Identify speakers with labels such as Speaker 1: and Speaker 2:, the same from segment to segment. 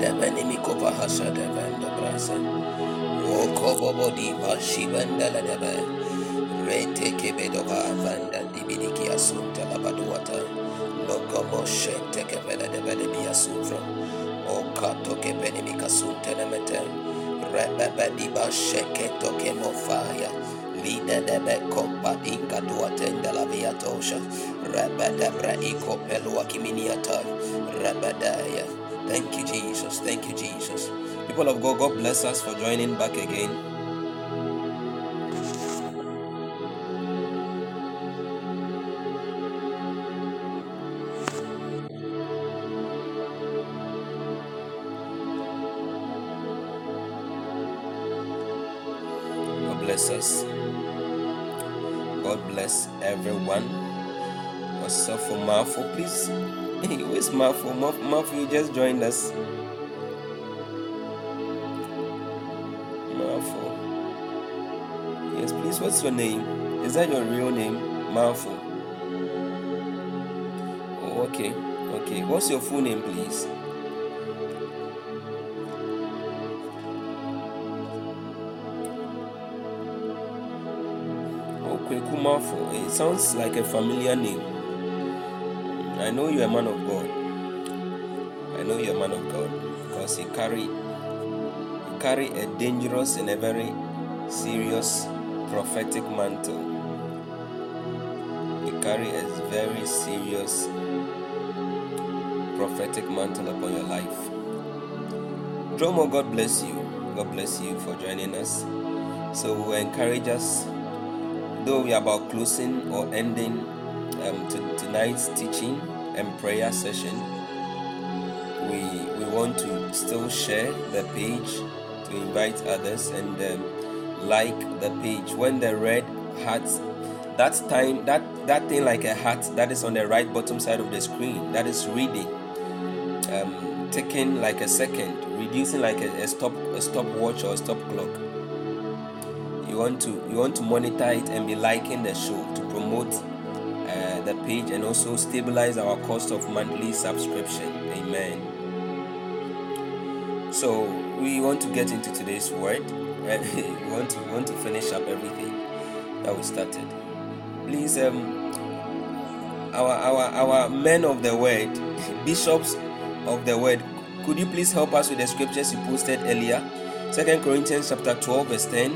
Speaker 1: Debenimikova Hasada Vanda Brasa. Wokobo Diva Shivandala Debe. Rete Kebedova Vanda Dibidiki Asunta Labaduata. Lokobo Shente Kebeda Debe Biasufra. Okato Kebenimika Sunta Nemete. Rebebe Diba Sheke Toke Mofaya. Lida Debe Kompa Inka Duatenda La Viatosha. Rebede Bre Iko Pelua Kiminiata. Rebedaya. Thank you, Jesus. Thank you, Jesus. People of God, God bless us for joining back again. God bless us. God bless everyone. Up for Marfo? Please. Hey, where's Marfo? Marfo, Marfo, you just joined us. Marfo. Yes, please. What's your name? Is that your real name? Marfo. Oh, okay. Okay. What's your full name, please? Oh, Kweku Marfo. It sounds like a familiar name. I know you're a man of God. I know you're a man of God because you carry you carry a dangerous and a very serious prophetic mantle. You carry a very serious prophetic mantle upon your life. Dromo, God bless you. God bless you for joining us. So we encourage us, though we are about closing or ending um, to tonight's teaching and prayer session. We we want to still share the page to invite others and um, like the page. When the red heart, that time that that thing like a heart that is on the right bottom side of the screen that is reading, um, taking like a second, reducing like a, a stop a stopwatch or a stop clock. You want to you want to monitor it and be liking the show to promote page and also stabilize our cost of monthly subscription. Amen. So we want to get into today's word. We want to want to finish up everything that we started. Please, um, our our our men of the word, bishops of the word, could you please help us with the scriptures you posted earlier? Second Corinthians chapter 12 verse 10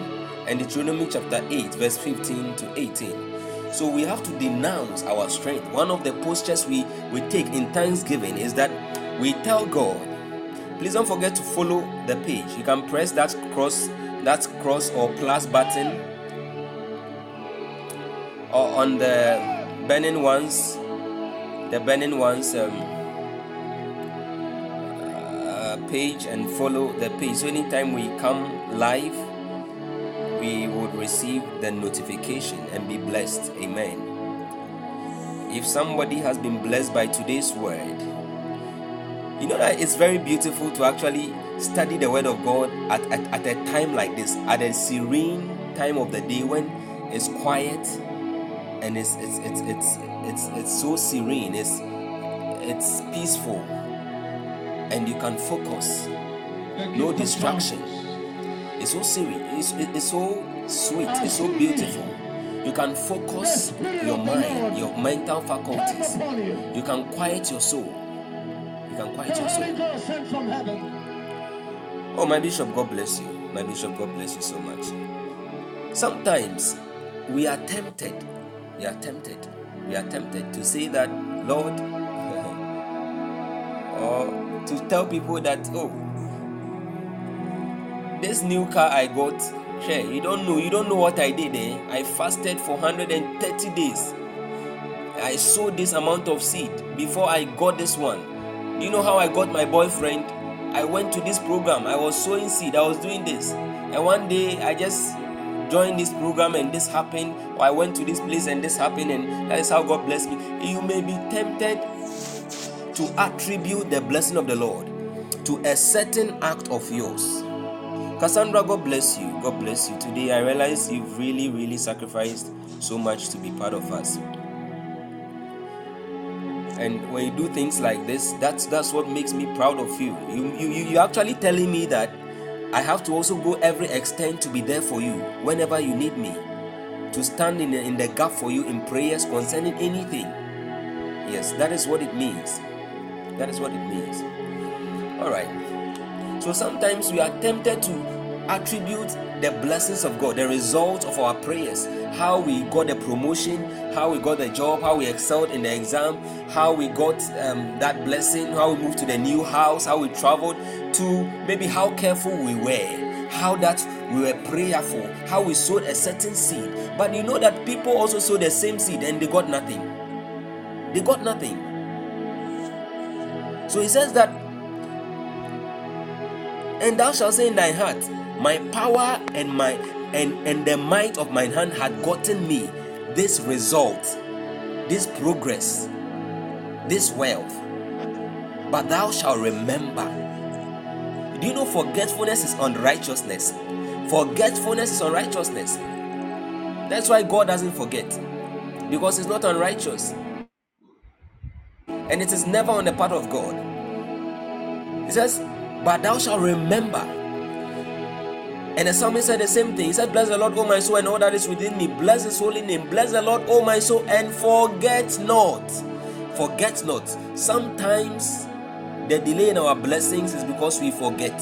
Speaker 1: and Deuteronomy chapter 8 verse 15 to 18. So we have to denounce our strength. One of the postures we, we take in thanksgiving is that we tell God, please don't forget to follow the page. You can press that cross, that cross or plus button or on the burning ones, the burning ones um, uh, page and follow the page. So anytime we come live, would receive the notification and be blessed. Amen. If somebody has been blessed by today's word, you know that it's very beautiful to actually study the word of God at, at, at a time like this, at a serene time of the day when it's quiet and it's it's it's it's it's, it's so serene, it's it's peaceful, and you can focus, no distraction. It's so serene, it's, it's so sweet, it's so beautiful. You can focus your mind, your mental faculties. You can quiet your soul. You can quiet your soul. Oh, my bishop, God bless you. My bishop, God bless you so much. Sometimes we are tempted, we are tempted, we are tempted to say that, Lord, or to tell people that, oh, this new car I got, share, you don't know, you don't know what I did eh? I fasted for 130 days. I sowed this amount of seed before I got this one. Do you know how I got my boyfriend? I went to this program. I was sowing seed. I was doing this. And one day I just joined this program and this happened. Or I went to this place and this happened. And that is how God blessed me. You may be tempted to attribute the blessing of the Lord to a certain act of yours. Cassandra, God bless you. God bless you. Today I realize you've really, really sacrificed so much to be part of us. And when you do things like this, that's that's what makes me proud of you. You you you you're actually telling me that I have to also go every extent to be there for you whenever you need me, to stand in the, in the gap for you in prayers concerning anything. Yes, that is what it means. That is what it means. All right. So sometimes we are tempted to attribute the blessings of God, the result of our prayers, how we got a promotion, how we got a job, how we excelled in the exam, how we got um, that blessing, how we moved to the new house, how we traveled, to maybe how careful we were, how that we were prayerful, how we sowed a certain seed. But you know that people also sowed the same seed and they got nothing. They got nothing. So he says that, and thou shalt say in thy heart, my power and my and and the might of mine hand had gotten me this result this progress this wealth. But thou shalt remember. Do you know forgetfulness is unrighteousness? Forgetfulness is unrighteousness. That's why god doesn't forget. Because it's not unrighteous. And it is never on the part of god. He says but thou shalt remember and the psalmist said the same thing. He said, Bless the Lord, O my soul, and all that is within me. Bless his holy name. Bless the Lord, O my soul, and forget not. Forget not. Sometimes the delay in our blessings is because we forget.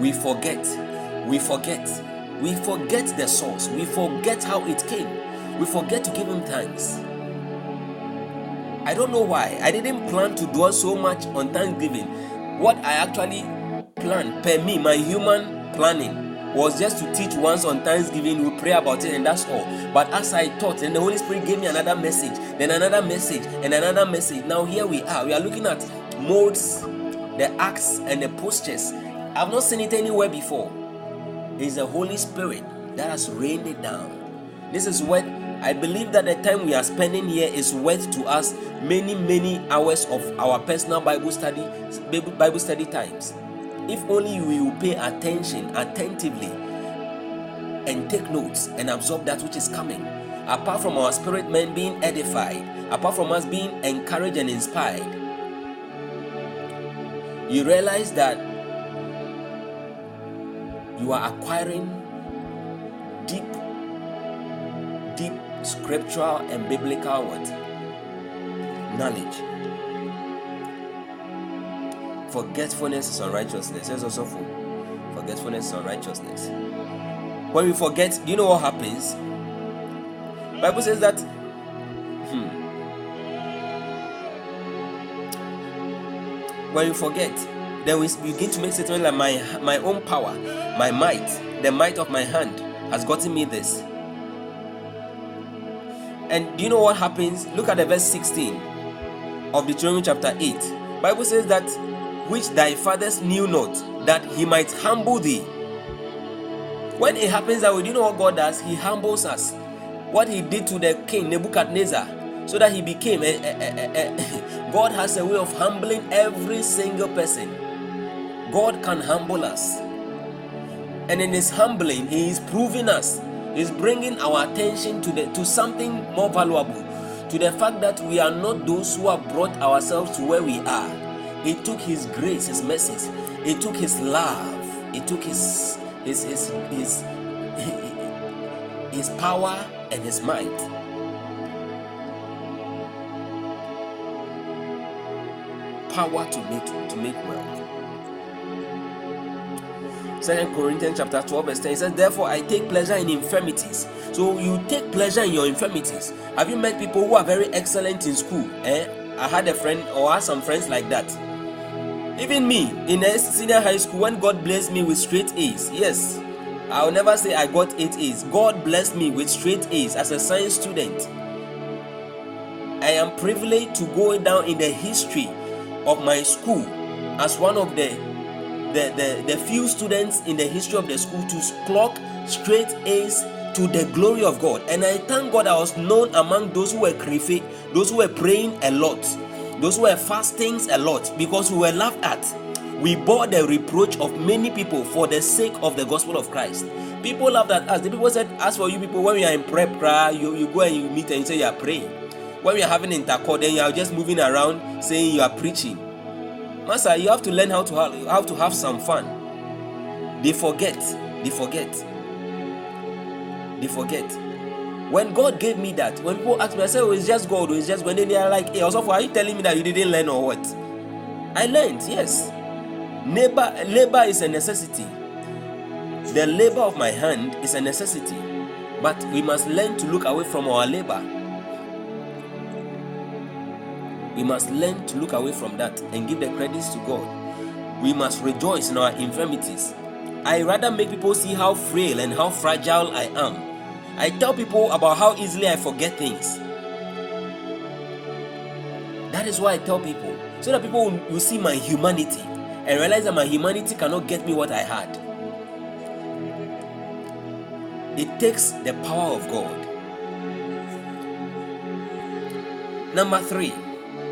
Speaker 1: We forget. We forget. We forget the source. We forget how it came. We forget to give him thanks. I don't know why. I didn't plan to dwell so much on Thanksgiving. What I actually planned, per me, my human planning was just to teach once on Thanksgiving, we pray about it, and that's all. But as I taught, and the Holy Spirit gave me another message, then another message, and another message. Now here we are. We are looking at modes, the acts, and the postures. I've not seen it anywhere before. It's the Holy Spirit that has rained it down. This is what I believe that the time we are spending here is worth to us many, many hours of our personal Bible study, Bible study times. If only we will pay attention attentively and take notes and absorb that which is coming. Apart from our spirit men being edified, apart from us being encouraged and inspired, you realize that you are acquiring deep, deep scriptural and biblical what? knowledge forgetfulness is unrighteousness. There's also for forgetfulness is unrighteousness. When we forget, do you know what happens? Bible says that hmm, when we forget, then we begin to make statements like my my own power, my might, the might of my hand has gotten me this. And do you know what happens? Look at the verse 16 of Deuteronomy chapter 8. Bible says that which thy fathers knew not, that he might humble thee. When it happens that way, do you know what God does? He humbles us. What he did to the king Nebuchadnezzar, so that he became a, a, a, God has a way of humbling every single person. God can humble us. And in his humbling, he is proving us, he's bringing our attention to the to something more valuable, to the fact that we are not those who have brought ourselves to where we are he took His grace, His mercies. He took His love. He took His His His His, his power and His might. Power to make to make wealth. Second Corinthians chapter 12, verse 10 it says, Therefore I take pleasure in infirmities. So you take pleasure in your infirmities. Have you met people who are very excellent in school? Eh? I had a friend or had some friends like that Even me in senior high school, when God blessed me with straight A's, yes, I'll never say I got eight A's. God blessed me with straight A's as a science student. I am privileged to go down in the history of my school as one of the the, the, the few students in the history of the school to clock straight A's to the glory of God. And I thank God I was known among those who were creepy, those who were praying a lot, those who were fasting a lot because we were laughed at. We bore the reproach of many people for the sake of the gospel of Christ. People laughed at us. The people said, As for you people, when we are in prep, you, you go and you meet and you say you are praying. When we are having intercourse, then you are just moving around saying you are preaching. Master, you have to learn how to have, how to have some fun. They forget. They forget. They forget. When God gave me that, when people ask me, I say, "Oh, it's just God. Oh, it's just when they are like, hey, also, are you telling me that you didn't learn or what?" I learned. Yes. Labor, labor is a necessity. The labor of my hand is a necessity, but we must learn to look away from our labor we must learn to look away from that and give the credits to God. We must rejoice in our infirmities. I rather make people see how frail and how fragile I am. I tell people about how easily I forget things. That is why I tell people, so that people will, see my humanity and realize that my humanity cannot get me what I had. It takes the power of God. Number three,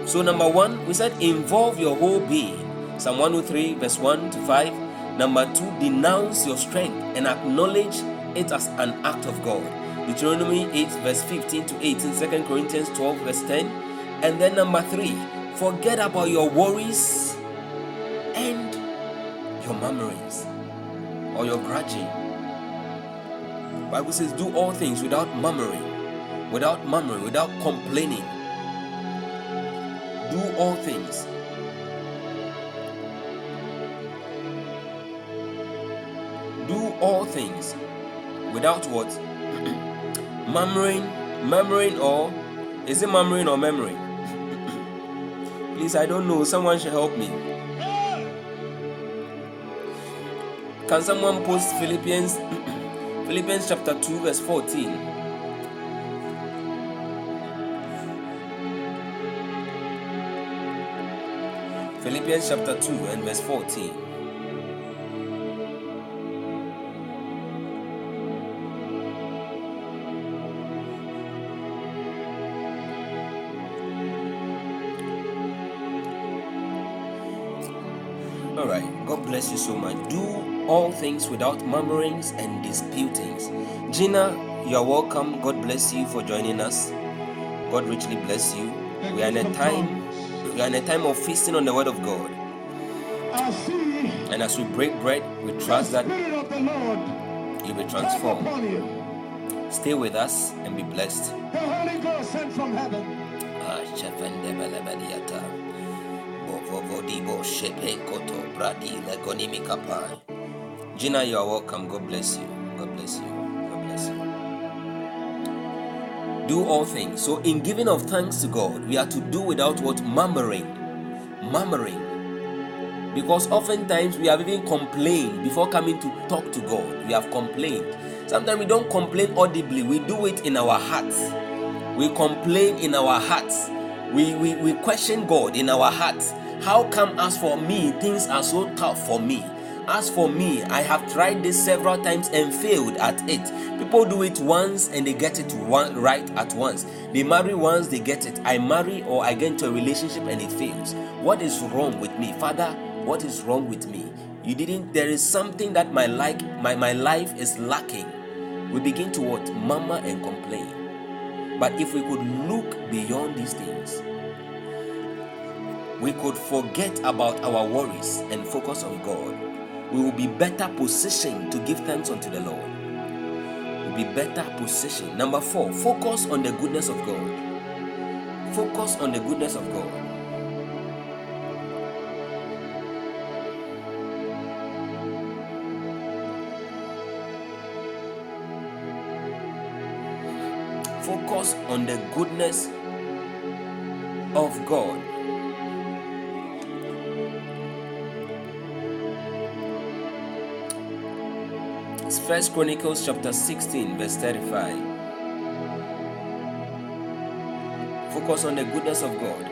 Speaker 1: so, number one, we said involve your whole being. Psalm 103, verse 1 to 5. Number two, denounce your strength and acknowledge it as an act of God. Deuteronomy 8, verse 15 to 18. 2 Corinthians 12, verse 10. And then number three, forget about your worries and your murmurings or your grudging. Bible says, do all things without murmuring, without murmuring, without complaining do all things. Do all things without what? murmuring, murmuring, or is it murmuring or memory? Please, I don't know. Someone should help me. Can someone post Philippians Philippians chapter 2 verse 14? Philippians chapter 2 and verse 14. All right, God bless you so much. Do all things without murmurings and disputings. Gina, you are welcome. God bless you for joining us. God richly bless you. We are in a time we are in a time of feasting on the word of God. And as we break bread, we trust that you'll be transformed. Stay with us and be blessed.
Speaker 2: The Holy Ghost sent from heaven. Ah,
Speaker 1: Gina, you are welcome. God bless you. God bless you. Do all things. So, in giving of thanks to God, we are to do without what murmuring, murmuring, because oftentimes we have even complained before coming to talk to God. We have complained. Sometimes we don't complain audibly, we do it in our hearts. We complain in our hearts. We, we, we question God in our hearts. How come, as for me, things are so tough for me? As for me, I have tried this several times and failed at it. People do it once and they get it one, right at once. They marry once, they get it. I marry or I get into a relationship and it fails. What is wrong with me? Father, what is wrong with me? You didn't, there is something that my, like, my, my life is lacking. We begin to what? Murmur and complain. But if we could look beyond these things, we could forget about our worries and focus on God we will be better positioned to give thanks unto the Lord. We'll be better positioned. Number four, focus on the goodness of God. Focus on the goodness of God. Focus on the goodness of God. First Chronicles chapter 16, verse 35. Focus on the goodness of God.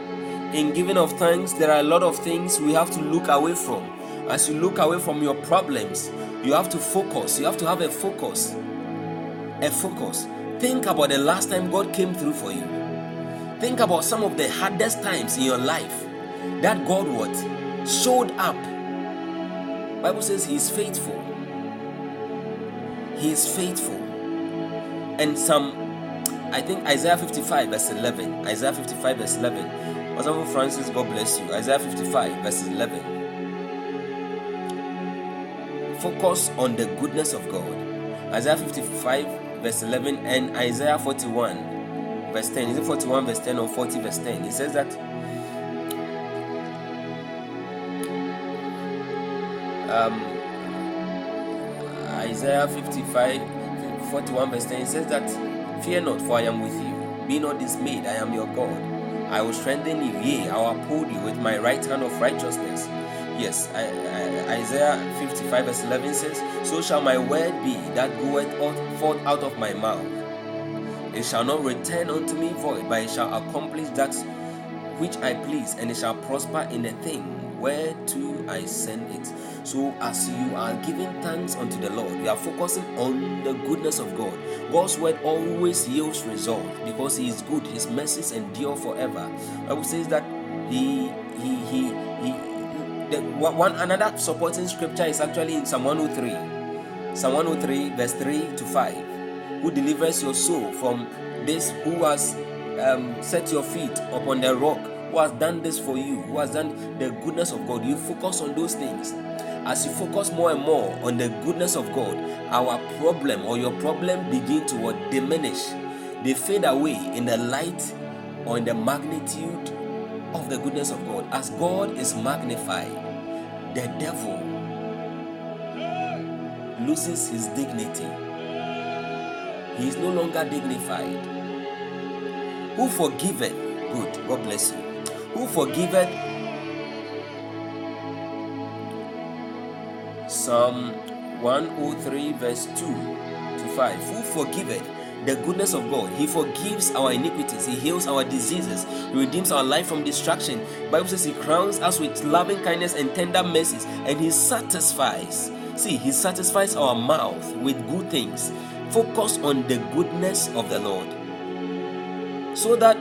Speaker 1: In giving of thanks, there are a lot of things we have to look away from. As you look away from your problems, you have to focus. You have to have a focus. A focus. Think about the last time God came through for you. Think about some of the hardest times in your life that God what showed up. Bible says he is faithful. He is faithful. And some I think Isaiah 55 verse 11. Isaiah 55 verse 11. Pastor Francis, God bless you. Isaiah 55 verse 11 focus on the goodness of God. Isaiah 55, verse 11, and Isaiah 41, verse 10. Is it 41, verse 10 or 40, verse 10? He says that. Um, Isaiah 55, 41, verse 10, he says that, Fear not, for I am with you. Be not dismayed, I am your God. I will strengthen you, yea, I will uphold you with my right hand of righteousness. Yes, I, I, Isaiah 55 verse 11 says, So shall my word be that goeth forth out of my mouth. It shall not return unto me void, but it shall accomplish that which I please, and it shall prosper in the thing whereto I send it. So, as you are giving thanks unto the Lord, you are focusing on the goodness of God. God's word always yields result because He is good. His mercies endure forever. I Bible says that He He He He the one another supporting scripture is actually in Psalm 103. Psalm 103, verse 3 to 5. Who delivers your soul from this, who has um, set your feet upon the rock, who has done this for you, who has done the goodness of God. You focus on those things. As you focus more and more on the goodness of God, our problem or your problem begin to what, diminish. They fade away in the light or in the magnitude of the goodness of God. As God is magnified, the devil loses his dignity. He is no longer dignified. Who forgiveth? Good. God bless you. Who forgiveth? Psalm 103, verse 2 to 5. Who forgiveth? the goodness of God. He forgives our iniquities. He heals our diseases. He redeems our life from destruction. Bible says He crowns us with loving kindness and tender mercies, and He satisfies. See, He satisfies our mouth with good things. Focus on the goodness of the Lord, so that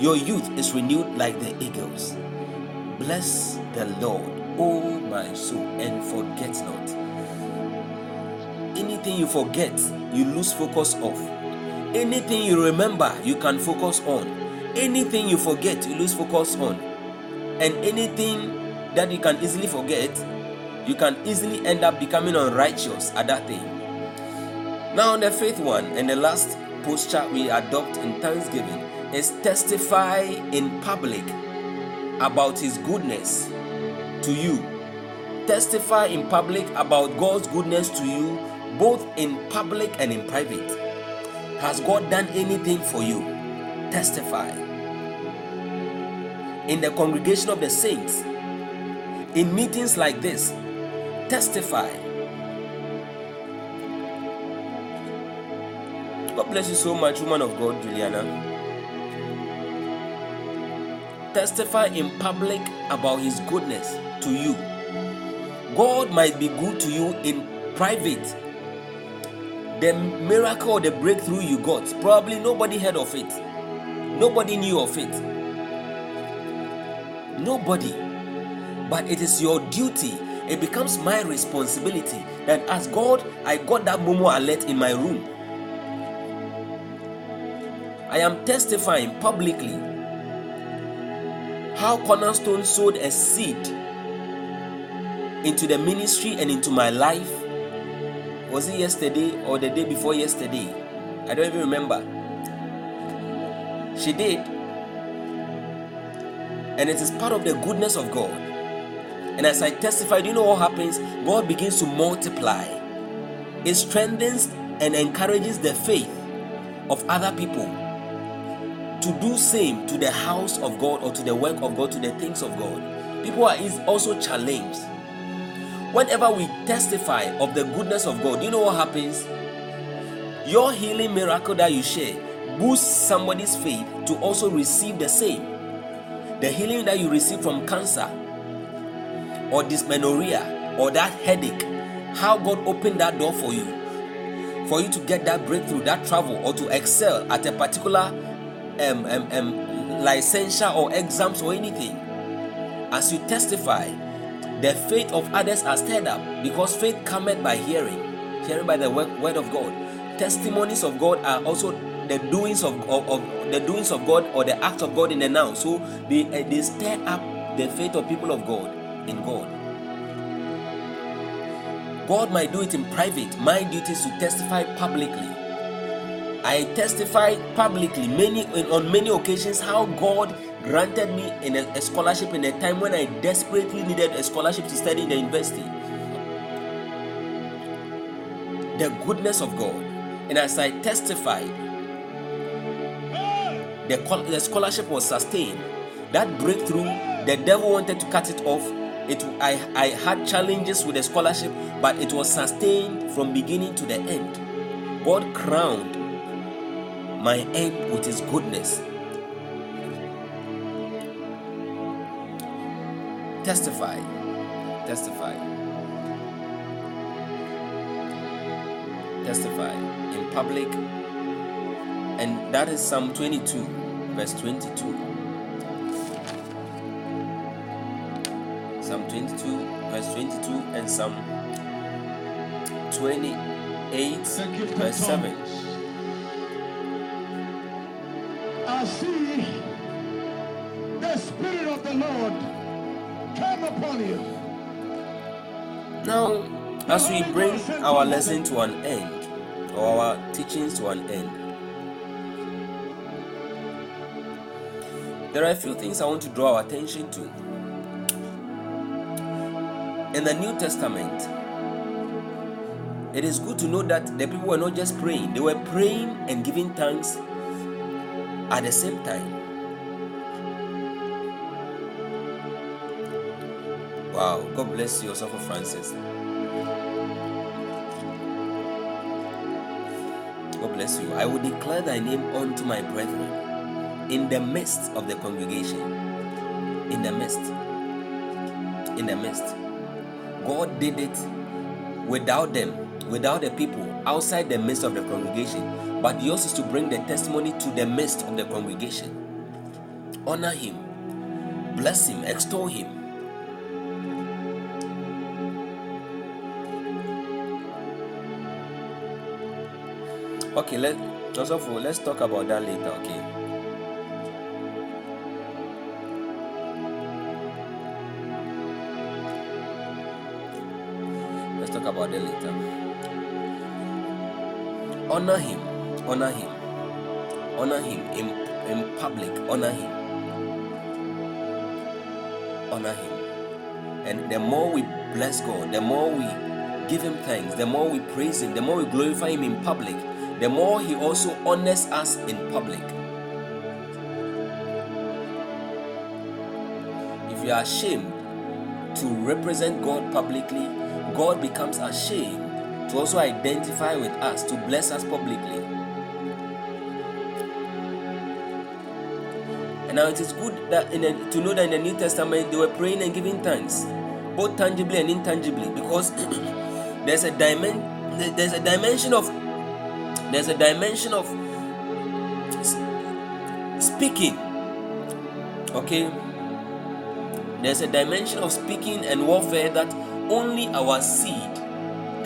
Speaker 1: your youth is renewed like the eagles. Bless the Lord, O my soul, and forget not anything you forget, you lose focus of. Anything you remember, you can focus on. Anything you forget, you lose focus on. And anything that you can easily forget, you can easily end up becoming unrighteous at that thing. Now, on the fifth one, and the last posture we adopt in thanksgiving is testify in public about His goodness to you. Testify in public about God's goodness to you both in public and in private. Has God done anything for you? Testify. In the congregation of the saints, in meetings like this, testify. God bless you so much, woman of God, Juliana. Testify in public about His goodness to you. God might be good to you in private the miracle the breakthrough you got, probably nobody heard of it. Nobody knew of it. Nobody. But it is your duty. It becomes my responsibility that as God, I got that Momo alert in my room. I am testifying publicly how Cornerstone sowed a seed into the ministry and into my life was it yesterday or the day before yesterday? I don't even remember. She did. And it is part of the goodness of God. And as I testified, you know what happens? God begins to multiply. It strengthens and encourages the faith of other people to do same to the house of God or to the work of God, to the things of God. People are also challenged whenever we testify of the goodness of God, you know what happens? Your healing miracle that you share boosts somebody's faith to also receive the same. The healing that you receive from cancer or dysmenorrhea or that headache, how God opened that door for you, for you to get that breakthrough, that travel, or to excel at a particular um, um, um, licensure or exams or anything. As you testify, the faith of others are stirred up because faith cometh by hearing, hearing by the word, of God. Testimonies of God are also the doings of, of, of, the doings of God or the acts of God in the now. So they uh, they stir up the faith of people of God in God. God might do it in private. My duty is to testify publicly. I testify publicly many on many occasions how God granted me in a, a scholarship in a time when I desperately needed a scholarship to study in the university. The goodness of God. And as I testified, the, the scholarship was sustained. That breakthrough, the devil wanted to cut it off. It, I, I had challenges with the scholarship, but it was sustained from beginning to the end. God crowned my end with his goodness. Testify. Testify. Testify in public. And that is Psalm 22, verse 22. Psalm 22, verse 22, and Psalm 28, verse 7.
Speaker 2: I see the Spirit of the Lord come upon you.
Speaker 1: Now, as we bring our lesson to an end, or our teachings to an end, there are a few things I want to draw our attention to. In the New Testament, it is good to know that the people were not just praying, they were praying and giving thanks at the same time. Wow, God bless you, for Francis. God bless you. I will declare thy name unto my brethren in the midst of the congregation. In the midst. In the midst. God did it without them, without the people, outside the midst of the congregation but yours is to bring the testimony to the midst of the congregation. Honor him, bless him, extol him. Okay, let for let's talk about that later, okay? Let's talk about that later. Honor him honor him. Honor him in, in public. Honor him. Honor him. And the more we bless god the more we give him thanks the more we praise him the more we glorify him in public the more he also honors us in public. If you are ashamed to represent god publicly god becomes ashamed to also identify with us to bless us publicly And now it is good that in a, to know that in the New Testament they were praying and giving thanks, both tangibly and intangibly, because there's a dimension there's a dimension of there's a dimension of speaking. Okay, there's a dimension of speaking and warfare that only our seed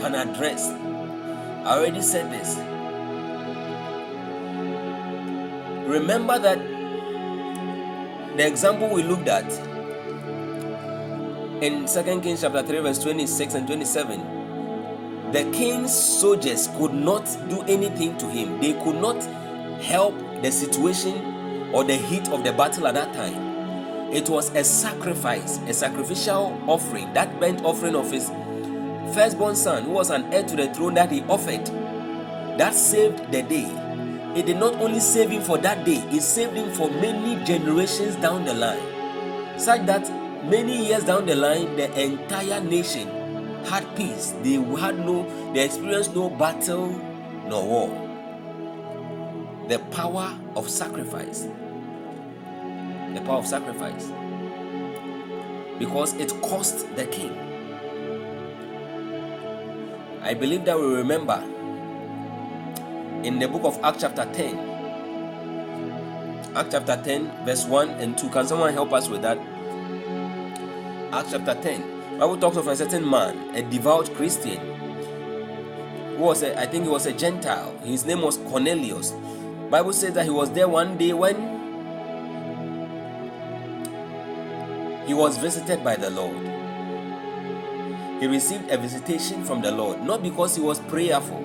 Speaker 1: can address. I already said this. Remember that the example we looked at in 2 Kings chapter 3, verse 26 and 27, the king's soldiers could not do anything to him. They could not help the situation or the heat of the battle at that time. It was a sacrifice, a sacrificial offering, that burnt offering of his firstborn son, who was an heir to the throne that he offered, that saved the day it did not only save him for that day, it saved him for many generations down the line. Such that many years down the line, the entire nation had peace. They had no, they experienced no battle nor war. The power of sacrifice. The power of sacrifice. Because it cost the king. I believe that we remember in the book of Acts, chapter 10. Acts chapter 10, verse 1 and 2. Can someone help us with that? Acts chapter 10. Bible talks of a certain man, a devout Christian, who was a, I think he was a Gentile. His name was Cornelius. Bible says that he was there one day when he was visited by the Lord he received a visitation from the Lord, not because he was prayerful,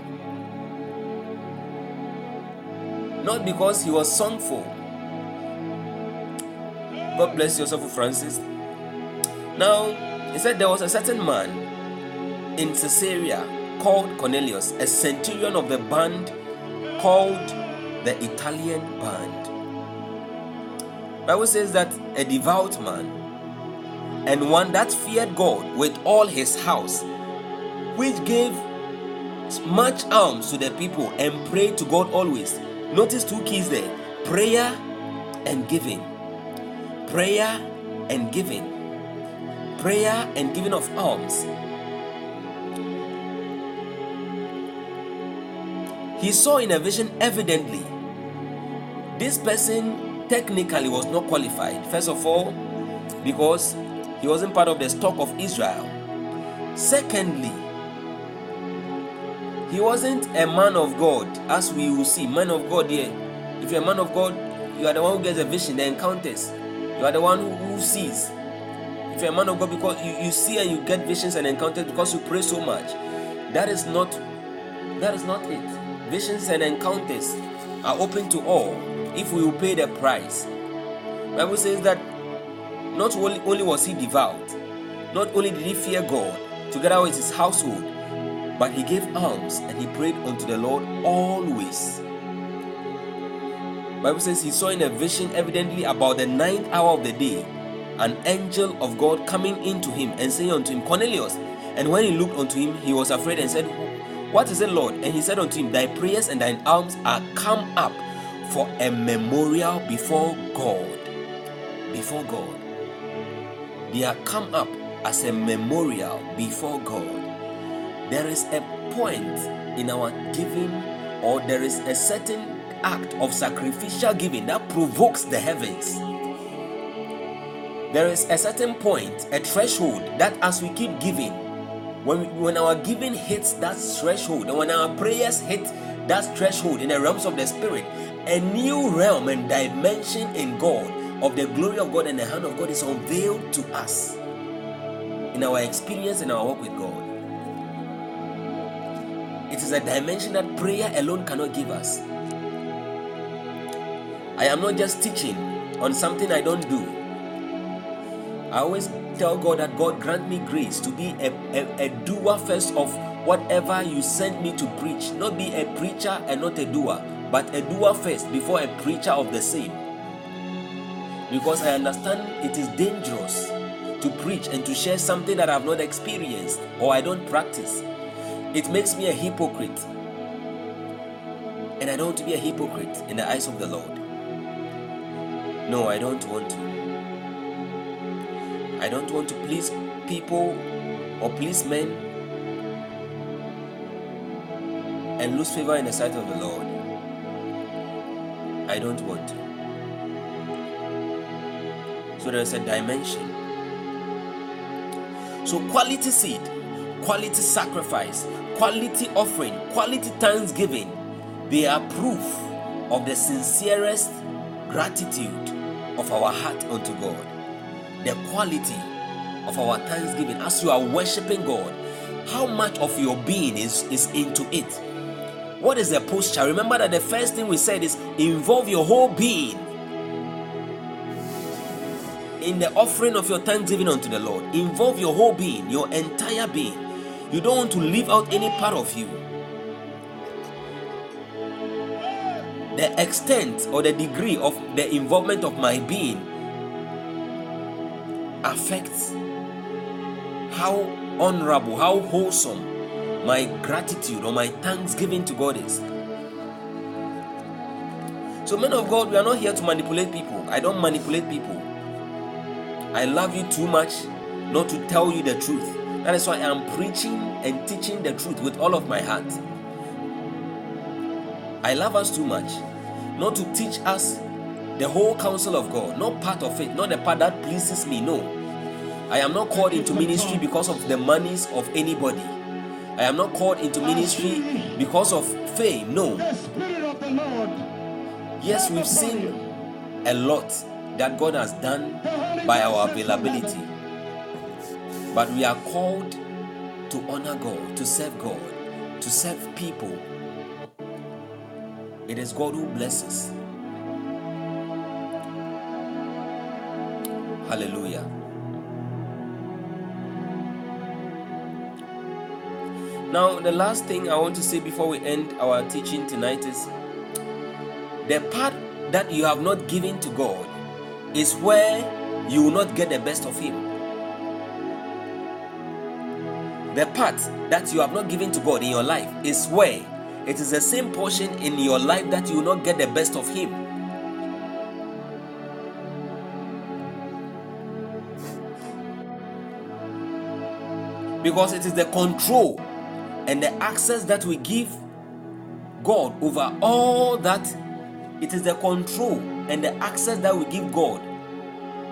Speaker 1: not because he was songful. God bless you, Yourself, Francis. Now, he said there was a certain man in Caesarea called Cornelius, a centurion of the band called the Italian band. Bible says that a devout man and one that feared God with all his house, which gave much alms to the people and prayed to God always. Notice two keys there prayer and giving. Prayer and giving. Prayer and giving of alms. He saw in a vision evidently this person technically was not qualified. First of all, because he wasn't part of the stock of Israel. Secondly, he wasn't a man of God, as we will see. Man of God here. If you're a man of God, you are the one who gets a vision, the encounters. You are the one who, who sees. If you're a man of God, because you, you see and you get visions and encounters because you pray so much. That is not that is not it. Visions and encounters are open to all if we will pay the price. Bible says that not only, only was he devout, not only did he fear God together with his household, but he gave alms and he prayed unto the Lord always. Bible says he saw in a vision evidently about the ninth hour of the day an angel of God coming into him and saying unto him, Cornelius. And when he looked unto him, he was afraid and said, What is it, Lord? And he said unto him, Thy prayers and thine alms are come up for a memorial before God. Before God they are come up as a memorial before God. There is a point in our giving, or there is a certain act of sacrificial giving that provokes the heavens. There is a certain point, a threshold, that as we keep giving, when, when our giving hits that threshold, and when our prayers hit that threshold in the realms of the spirit, a new realm and dimension in God of the glory of God and the hand of God is unveiled to us in our experience in our walk with God. Is a dimension that prayer alone cannot give us. I am not just teaching on something I don't do. I always tell God that God grant me grace to be a, a, a doer first of whatever you send me to preach, not be a preacher and not a doer, but a doer first before a preacher of the same because I understand it is dangerous to preach and to share something that I've not experienced or I don't practice. It makes me a hypocrite. And I don't want to be a hypocrite in the eyes of the Lord. No, I don't want to. I don't want to please people or please men and lose favor in the sight of the Lord. I don't want to. So there's a dimension. So quality seed, quality sacrifice, quality offering, quality thanksgiving, they are proof of the sincerest gratitude of our heart unto God. The quality of our thanksgiving as you are worshiping God, how much of your being is, is into it. What is the posture? Remember that the first thing we said is involve your whole being in the offering of your thanksgiving unto the Lord, involve your whole being, your entire being. You don't want to leave out any part of you. The extent or the degree of the involvement of my being affects how honorable, how wholesome my gratitude or my thanksgiving to God is. So, men of God, we are not here to manipulate people. I don't manipulate people. I love you too much not to tell you the truth. That is why I am preaching and teaching the truth with all of my heart. I love us too much not to teach us the whole counsel of God, not part of it, not the part that pleases me. No. I am not called into ministry because of the monies of anybody. I am not called into ministry because of fame. No.
Speaker 2: The Spirit of the Lord.
Speaker 1: Yes, we've seen a lot that God has done by our availability. But we are called to honor God, to serve God, to serve people. It is God who blesses. Hallelujah. Now, the last thing I want to say before we end our teaching tonight is the part that you have not given to God is where you will not get the best of Him. The part that you have not given to God in your life is where it is the same portion in your life that you will not get the best of Him. Because it is the control and the access that we give God over all that. It is the control and the access that we give God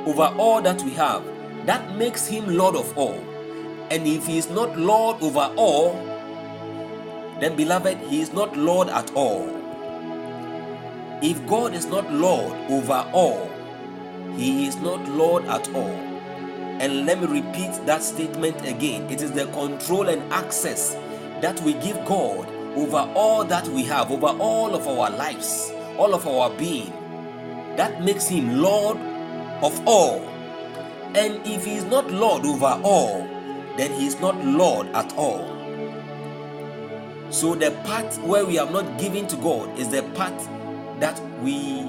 Speaker 1: over all that we have that makes Him Lord of all. And if He is not Lord over all, then beloved, He is not Lord at all. If God is not Lord over all, He is not Lord at all. And let me repeat that statement again. It is the control and access that we give God over all that we have, over all of our lives, all of our being. That makes him Lord of all. And if he is not Lord over all, then he is not Lord at all. So the part where we have not given to God is the part that we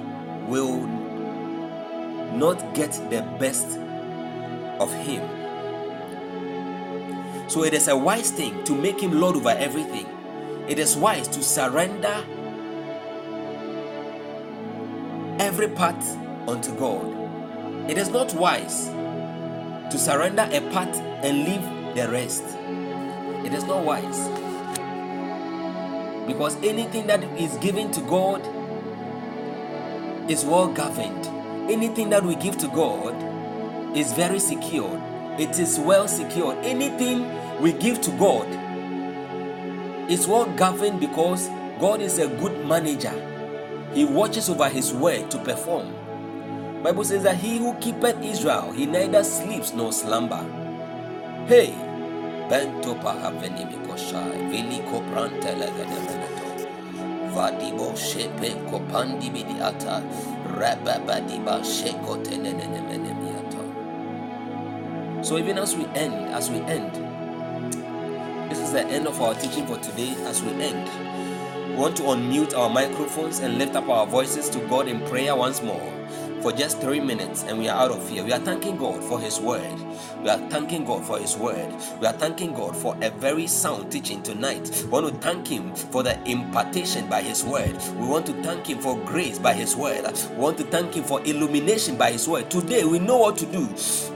Speaker 1: will not get the best of him. So it is a wise thing to make him Lord over everything. It is wise to surrender every part unto God. It is not wise to surrender a part and leave the rest. It is not wise. Because anything that is given to God is well governed. Anything that we give to God is very secure. It is well secured. Anything we give to God is well governed because God is a good manager. He watches over his word to perform. Bible says that he who keepeth Israel, he neither sleeps nor slumber. Hey, bento pahaveni mikoshai, vili koprante legedemeneto. Vadibo shepe kopandi bidiata, rababadiba sheko. So even as we end, as we end, this is the end of our teaching for today. As we end, we want to unmute our microphones and lift up our voices to God in prayer once more for just three minutes, and we are out of here. We are thanking God for His word. We are thanking God for His word. We are thanking God for a very sound teaching tonight. We want to thank Him for the impartation by His word. We want to thank Him for grace by His word. We want to thank Him for illumination by His word. Today, we know what to do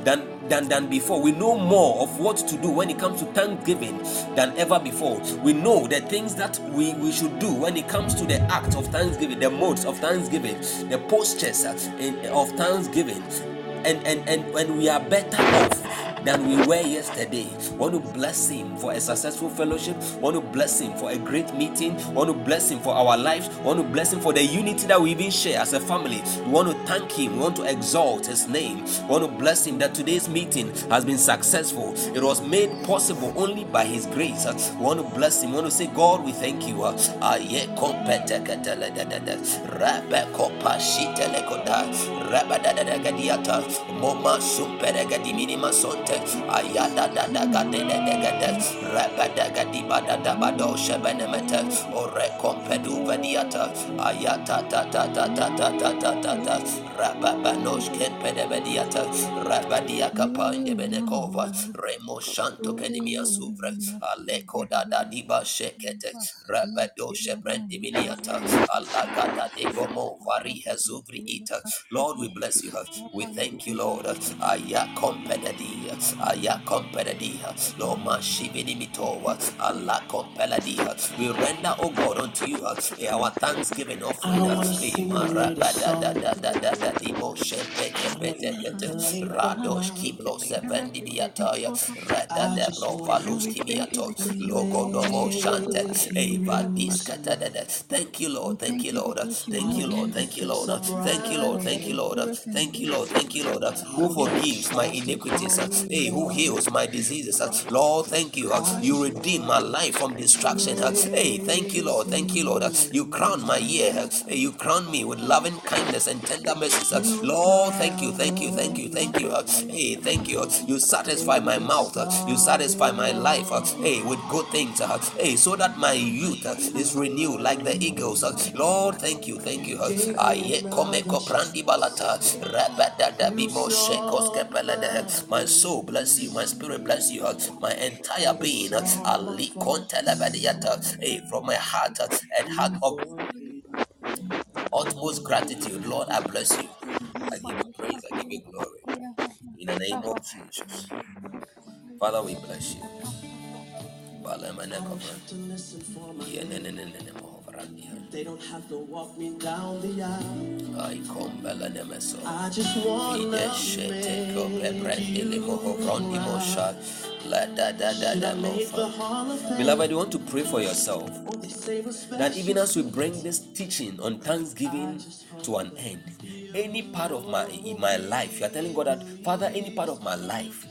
Speaker 1: than than, than before. We know more of what to do when it comes to thanksgiving than ever before. We know the things that we, we should do when it comes to the act of thanksgiving, the modes of thanksgiving, the postures uh, of thanksgiving. And, and, and when we are better off than we were yesterday. Want to bless him for a successful fellowship. Want to bless him for a great meeting. Want to bless him for our lives. Want to bless him for the unity that we even share as a family. We want to thank him. We want to exalt his name. We want to bless him that today's meeting has been successful. It was made possible only by his grace. We want to bless him. We want to say, God, we thank you. Lord, we bless you. We thank you, Lord. Ayakompeladiha, Loma Shivinimitoa, Allah We render, O God, unto you our thanksgiving offering. Radosh Kiblo Seven Thank you, Lord, thank you, Lord, thank you, Lord, thank you, Lord, thank you, Lord, thank you, Lord, thank you, Lord, thank you, Lord, who forgives my iniquities? Hey, who heals my diseases? Lord, thank you. You redeem my life from destruction. Hey, thank you, Lord. Thank you, Lord. You crown my year. You crown me with loving kindness and tender mercies. Lord, thank you, thank you, thank you, thank you. Hey, thank you. You satisfy my mouth. You satisfy my life. Hey, with good things. Hey, so that my youth is renewed like the eagles. Lord, thank you, thank you. My soul bless you. My spirit bless you. My entire being. Hey, eh, from my heart and heart of utmost gratitude, Lord, I bless you. I give you praise. I give you glory. In the name of Jesus. Father, we bless you.
Speaker 3: They don't have to walk me down the aisle.
Speaker 1: I come belenemeso.
Speaker 3: I just want to
Speaker 1: Ideshete ko
Speaker 3: make you proud.
Speaker 1: La da da da da
Speaker 3: I make the
Speaker 1: mofa.
Speaker 3: Hall?
Speaker 1: Beloved, you want to pray for yourself
Speaker 3: Or they save a
Speaker 1: that even as we bring this teaching on Thanksgiving to an end, any part of my in my life, you are telling God that Father, any part of my life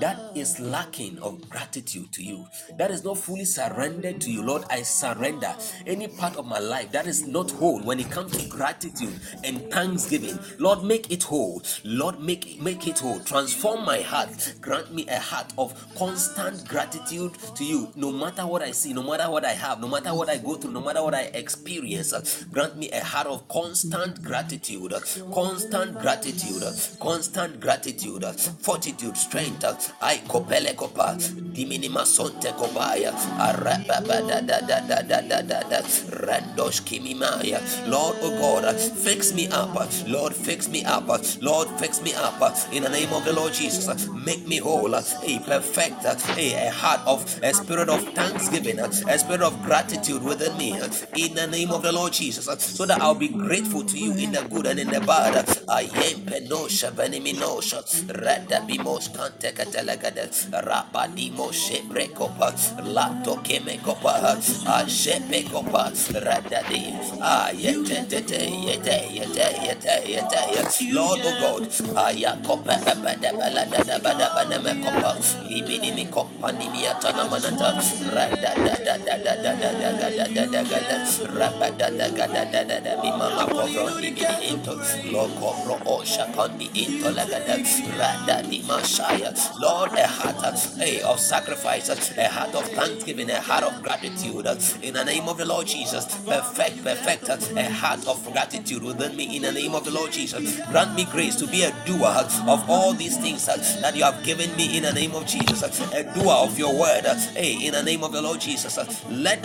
Speaker 1: that is lacking of gratitude to you, that is not fully surrendered to you, Lord, I surrender any part of my life that is not whole when it comes to gratitude and thanksgiving. Lord, make it whole. Lord, make make it whole. Transform my heart. Grant me a heart of constant gratitude to you, no matter what I see, no matter what I have, no matter what I go through, no matter what I experience. Grant me a heart of constant gratitude, constant gratitude, constant gratitude, fortitude, strength. Uh, I kopele kopa, diminima sonte kobaya, arababa da da da da da da da da, randosh kimimaya. Lord, oh God, fix me up. Lord, fix me up. Lord, fix me up. In the name of the Lord Jesus, make me whole. A perfect, a heart of a spirit of thanksgiving, a spirit of gratitude within me. In the name of the Lord Jesus, so that I'll be grateful to you in the good and in the bad. I am penosha veniminosha, rada bimos kantekatelegade, rabadimo sheprekopa, lato kemekopa, ajepekopa, rada di, ah, yete, yete, yete, yete, yete. Lord, oh God, ayakopa, bada, bada, bada, bada, bada, mekopa, libini mikopa, nimiata namanata, rada, da, da, da, da, da, da, da, da, da, da, da, da, da, rabada, da, da, da, da, da, da, bimama kovro, libini into, loko, ro, osha, kondi, into, lagada, rada, di, mashaya. Lord, a heart of sacrifice, a heart of thanksgiving, a heart of gratitude. In the name of the Lord Jesus, perfect, perfect, a heart of gratitude within me. In the name of the Lord Jesus, grant me grace to be a doer of all these things that you have given me. In the name of Jesus, a doer of your word. Hey, in the name of the Lord Jesus, let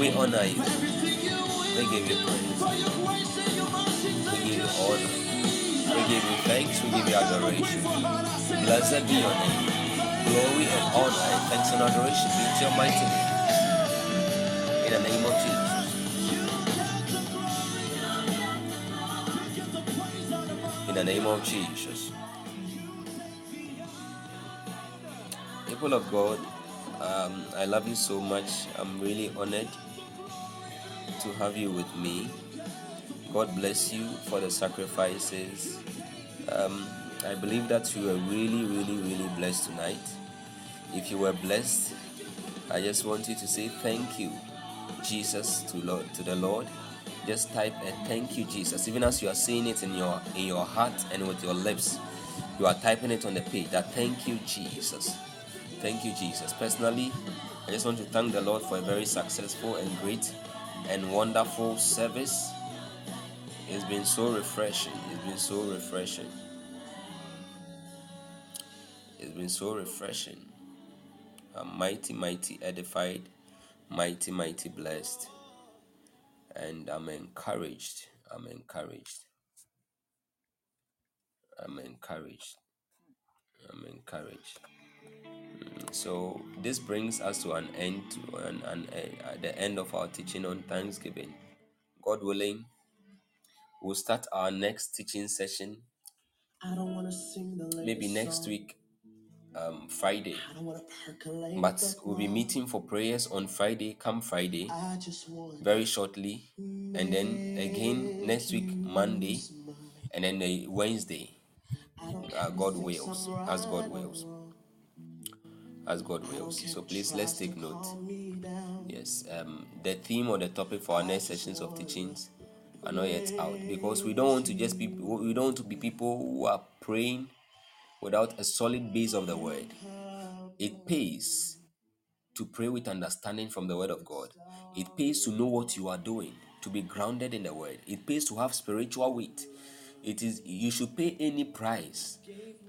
Speaker 1: We honor you. We give you praise. We give you honor. We give you thanks. We give you adoration. Blessed be your name. Glory and honor and thanks and adoration be to your mighty name. In the name of Jesus. In the name of Jesus. People of God, um, I love you so much. I'm really honored to have you with me. God bless you for the sacrifices. Um, I believe that you were really, really, really blessed tonight. If you were blessed, I just want you to say thank you, Jesus, to Lord to the Lord. Just type a thank you, Jesus. Even as you are saying it in your in your heart and with your lips, you are typing it on the page. That thank you, Jesus. Thank you, Jesus. Personally, I just want to thank the Lord for a very successful and great and wonderful service. It's been so refreshing. It's been so refreshing. It's been so refreshing. I'm mighty, mighty edified, mighty, mighty blessed, and I'm encouraged. I'm encouraged. I'm encouraged. I'm encouraged. So this brings us to an end, to an, an, uh, the end of our teaching on Thanksgiving. God willing, we'll start our next teaching session
Speaker 3: I don't wanna sing the latest
Speaker 1: maybe next
Speaker 3: song.
Speaker 1: week, um, Friday.
Speaker 3: I don't wanna percolate
Speaker 1: But
Speaker 3: the
Speaker 1: we'll be meeting for prayers on Friday, come Friday,
Speaker 3: I just want
Speaker 1: very shortly, and then again next week, Monday, and then the Wednesday,
Speaker 3: I don't
Speaker 1: uh,
Speaker 3: care
Speaker 1: God
Speaker 3: if
Speaker 1: wills, as God
Speaker 3: right or
Speaker 1: wills. As God wills. So please let's take note. Yes, um, the theme or the topic for our next sessions of teachings are not yet out because we don't want to just be we don't want to be people who are praying without a solid base of the word. It pays to pray with understanding from the word of God. It pays to know what you are doing, to be grounded in the word. It pays to have spiritual weight. It is you should pay any price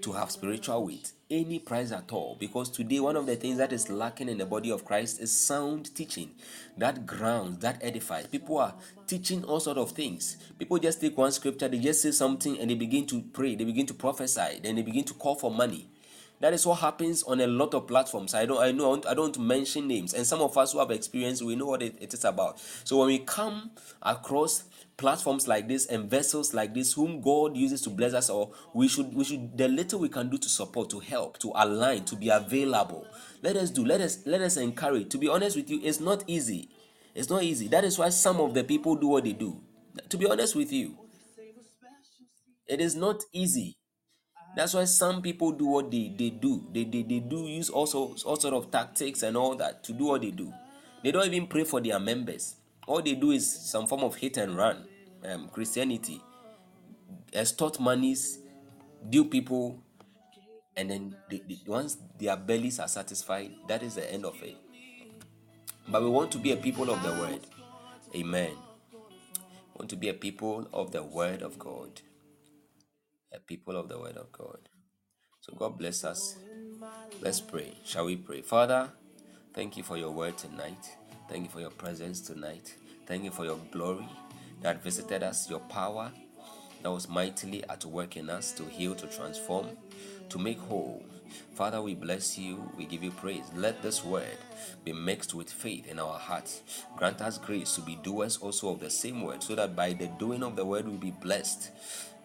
Speaker 1: to have spiritual weight, any price at all. Because today, one of the things that is lacking in the body of Christ is sound teaching that grounds, that edifies. People are teaching all sort of things. People just take one scripture, they just say something, and they begin to pray, they begin to prophesy, then they begin to call for money. That is what happens on a lot of platforms. I don't, I know, I don't mention names, and some of us who have experience, we know what it, it is about. So when we come across platforms like this and vessels like this, whom God uses to bless us, or we should, we should, the little we can do to support, to help, to align, to be available. Let us do. Let us, let us encourage. To be honest with you, it's not easy. It's not easy. That is why some of the people do what they do. To be honest with you, it is not easy. That's why some people do what they, they do. They, they, they do use also all sort of tactics and all that to do what they do. They don't even pray for their members. All they do is some form of hit and run. Um, Christianity, extort monies, deal people, and then once their bellies are satisfied, that is the end of it. But we want to be a people of the word. Amen. We want to be a people of the word of God. A people of the word of God. So God bless us. Let's pray. Shall we pray? Father, thank you for your word tonight. Thank you for your presence tonight. Thank you for your glory that visited us, your power that was mightily at work in us to heal, to transform, to make whole. Father, we bless you. We give you praise. Let this word be mixed with faith in our hearts. Grant us grace to be doers also of the same word, so that by the doing of the word we'll be blessed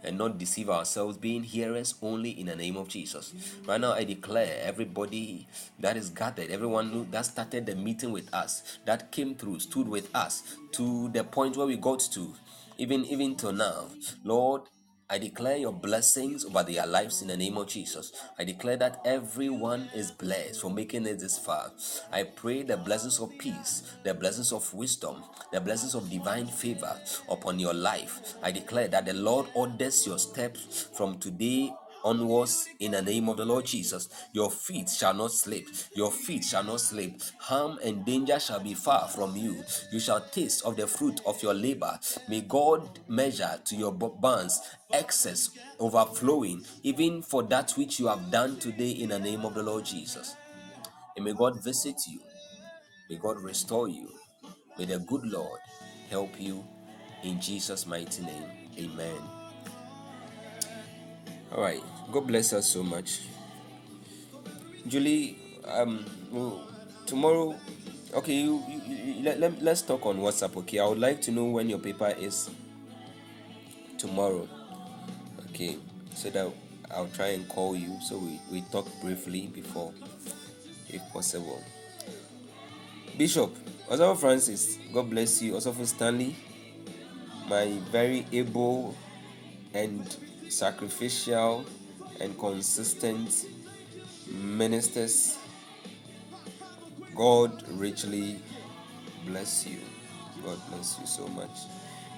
Speaker 1: and not deceive ourselves, being hearers only in the name of Jesus. Right now, I declare everybody that is gathered, everyone that started the meeting with us, that came through, stood with us to the point where we got to, even even till now, Lord. I declare your blessings over their lives in the name of Jesus. I declare that everyone is blessed for making it this far. I pray the blessings of peace, the blessings of wisdom, the blessings of divine favor upon your life. I declare that the Lord orders your steps from today onwards in the name of the Lord Jesus. Your feet shall not slip. Your feet shall not slip. Harm and danger shall be far from you. You shall taste of the fruit of your labor. May God measure to your b- excess overflowing, even for that which you have done today in the name of the Lord Jesus. And may God visit you. May God restore you. May the good Lord help you in Jesus' mighty name. Amen. All right. God bless us so much. Julie, um, well, tomorrow, okay, you, you, you let, let, let's talk on WhatsApp, okay? I would like to know when your paper is tomorrow, okay? So that I'll try and call you so we, we talk briefly before, if possible. Bishop, Osofo Francis, God bless you. Osofo Stanley, my very able and sacrificial and consistent ministers. God richly bless you. God bless you so much.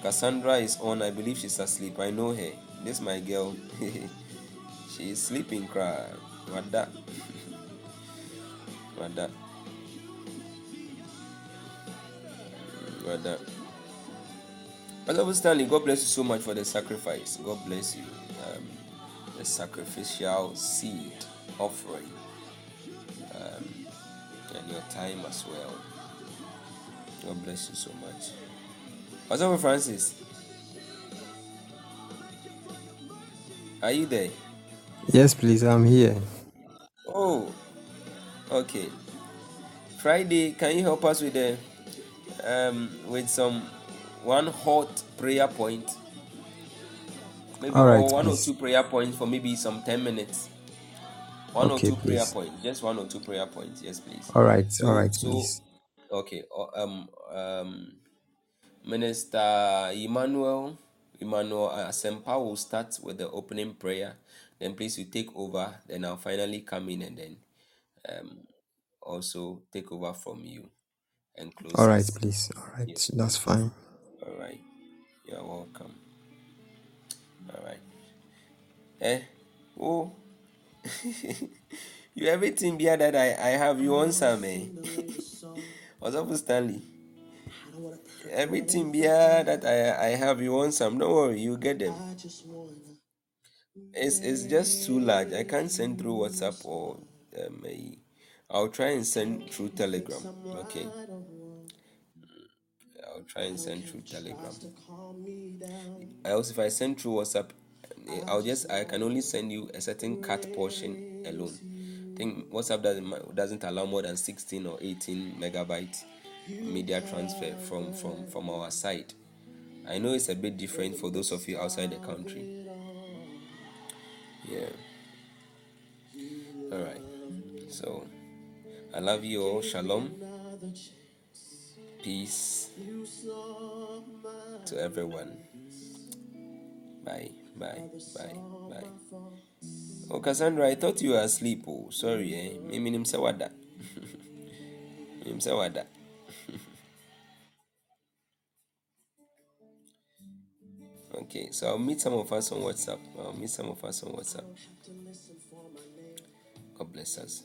Speaker 1: Cassandra is on. I believe she's asleep. I know her. This my girl. she is sleeping. Cry. What that? what that? What that? Stanley, God bless you so much for the sacrifice. God bless you. The sacrificial seed offering um, and your time as well. God bless you so much. What's up, Francis? Are you there?
Speaker 4: Yes, please, I'm here.
Speaker 1: Oh, okay. Friday, can you help us with the um with some one hot prayer point? Maybe
Speaker 4: All right,
Speaker 1: or one or two prayer points for maybe some ten minutes. One or
Speaker 4: Okay,
Speaker 1: two prayer
Speaker 4: please.
Speaker 1: points. Just one or two prayer points. Yes, please.
Speaker 4: All right, all
Speaker 1: So
Speaker 4: right,
Speaker 1: so
Speaker 4: please.
Speaker 1: okay. Um um Minister Emmanuel Emmanuel Asempa will start with the opening prayer. Then please you take over. Then I'll finally come in and then um also take over from you and close
Speaker 4: right,
Speaker 1: us.
Speaker 4: please. All right,
Speaker 1: Yes,
Speaker 4: that's fine.
Speaker 1: All right. You're welcome. All right. Eh? Oh, you have everything beer that I, I have you on some eh? What's up, Stanley? Everything beer that I I have you on some. Don't worry, you get them.
Speaker 3: I just wanna
Speaker 1: It's it's just too large. I can't send through WhatsApp or um, I'll try and send through Telegram. Okay, I'll try and send through Telegram.
Speaker 3: to calm me down.
Speaker 1: Else, if I send through WhatsApp, eh, I'll just I can only send you a certain cut portion alone. I think WhatsApp doesn't doesn't allow more than 16 or 18 megabyte media transfer from from from our side. I know it's a bit different for those of you outside the country. Yeah. All right. So I love you all. Shalom. Peace to everyone. Bye. Bye. Bye. Bye. Oh, Cassandra, I thought you were asleep. Oh, sorry. Eh? Mimi nimsewada. Nimsewada. Okay, so I'll meet some of us on WhatsApp. I'll meet some of us on WhatsApp. God bless us.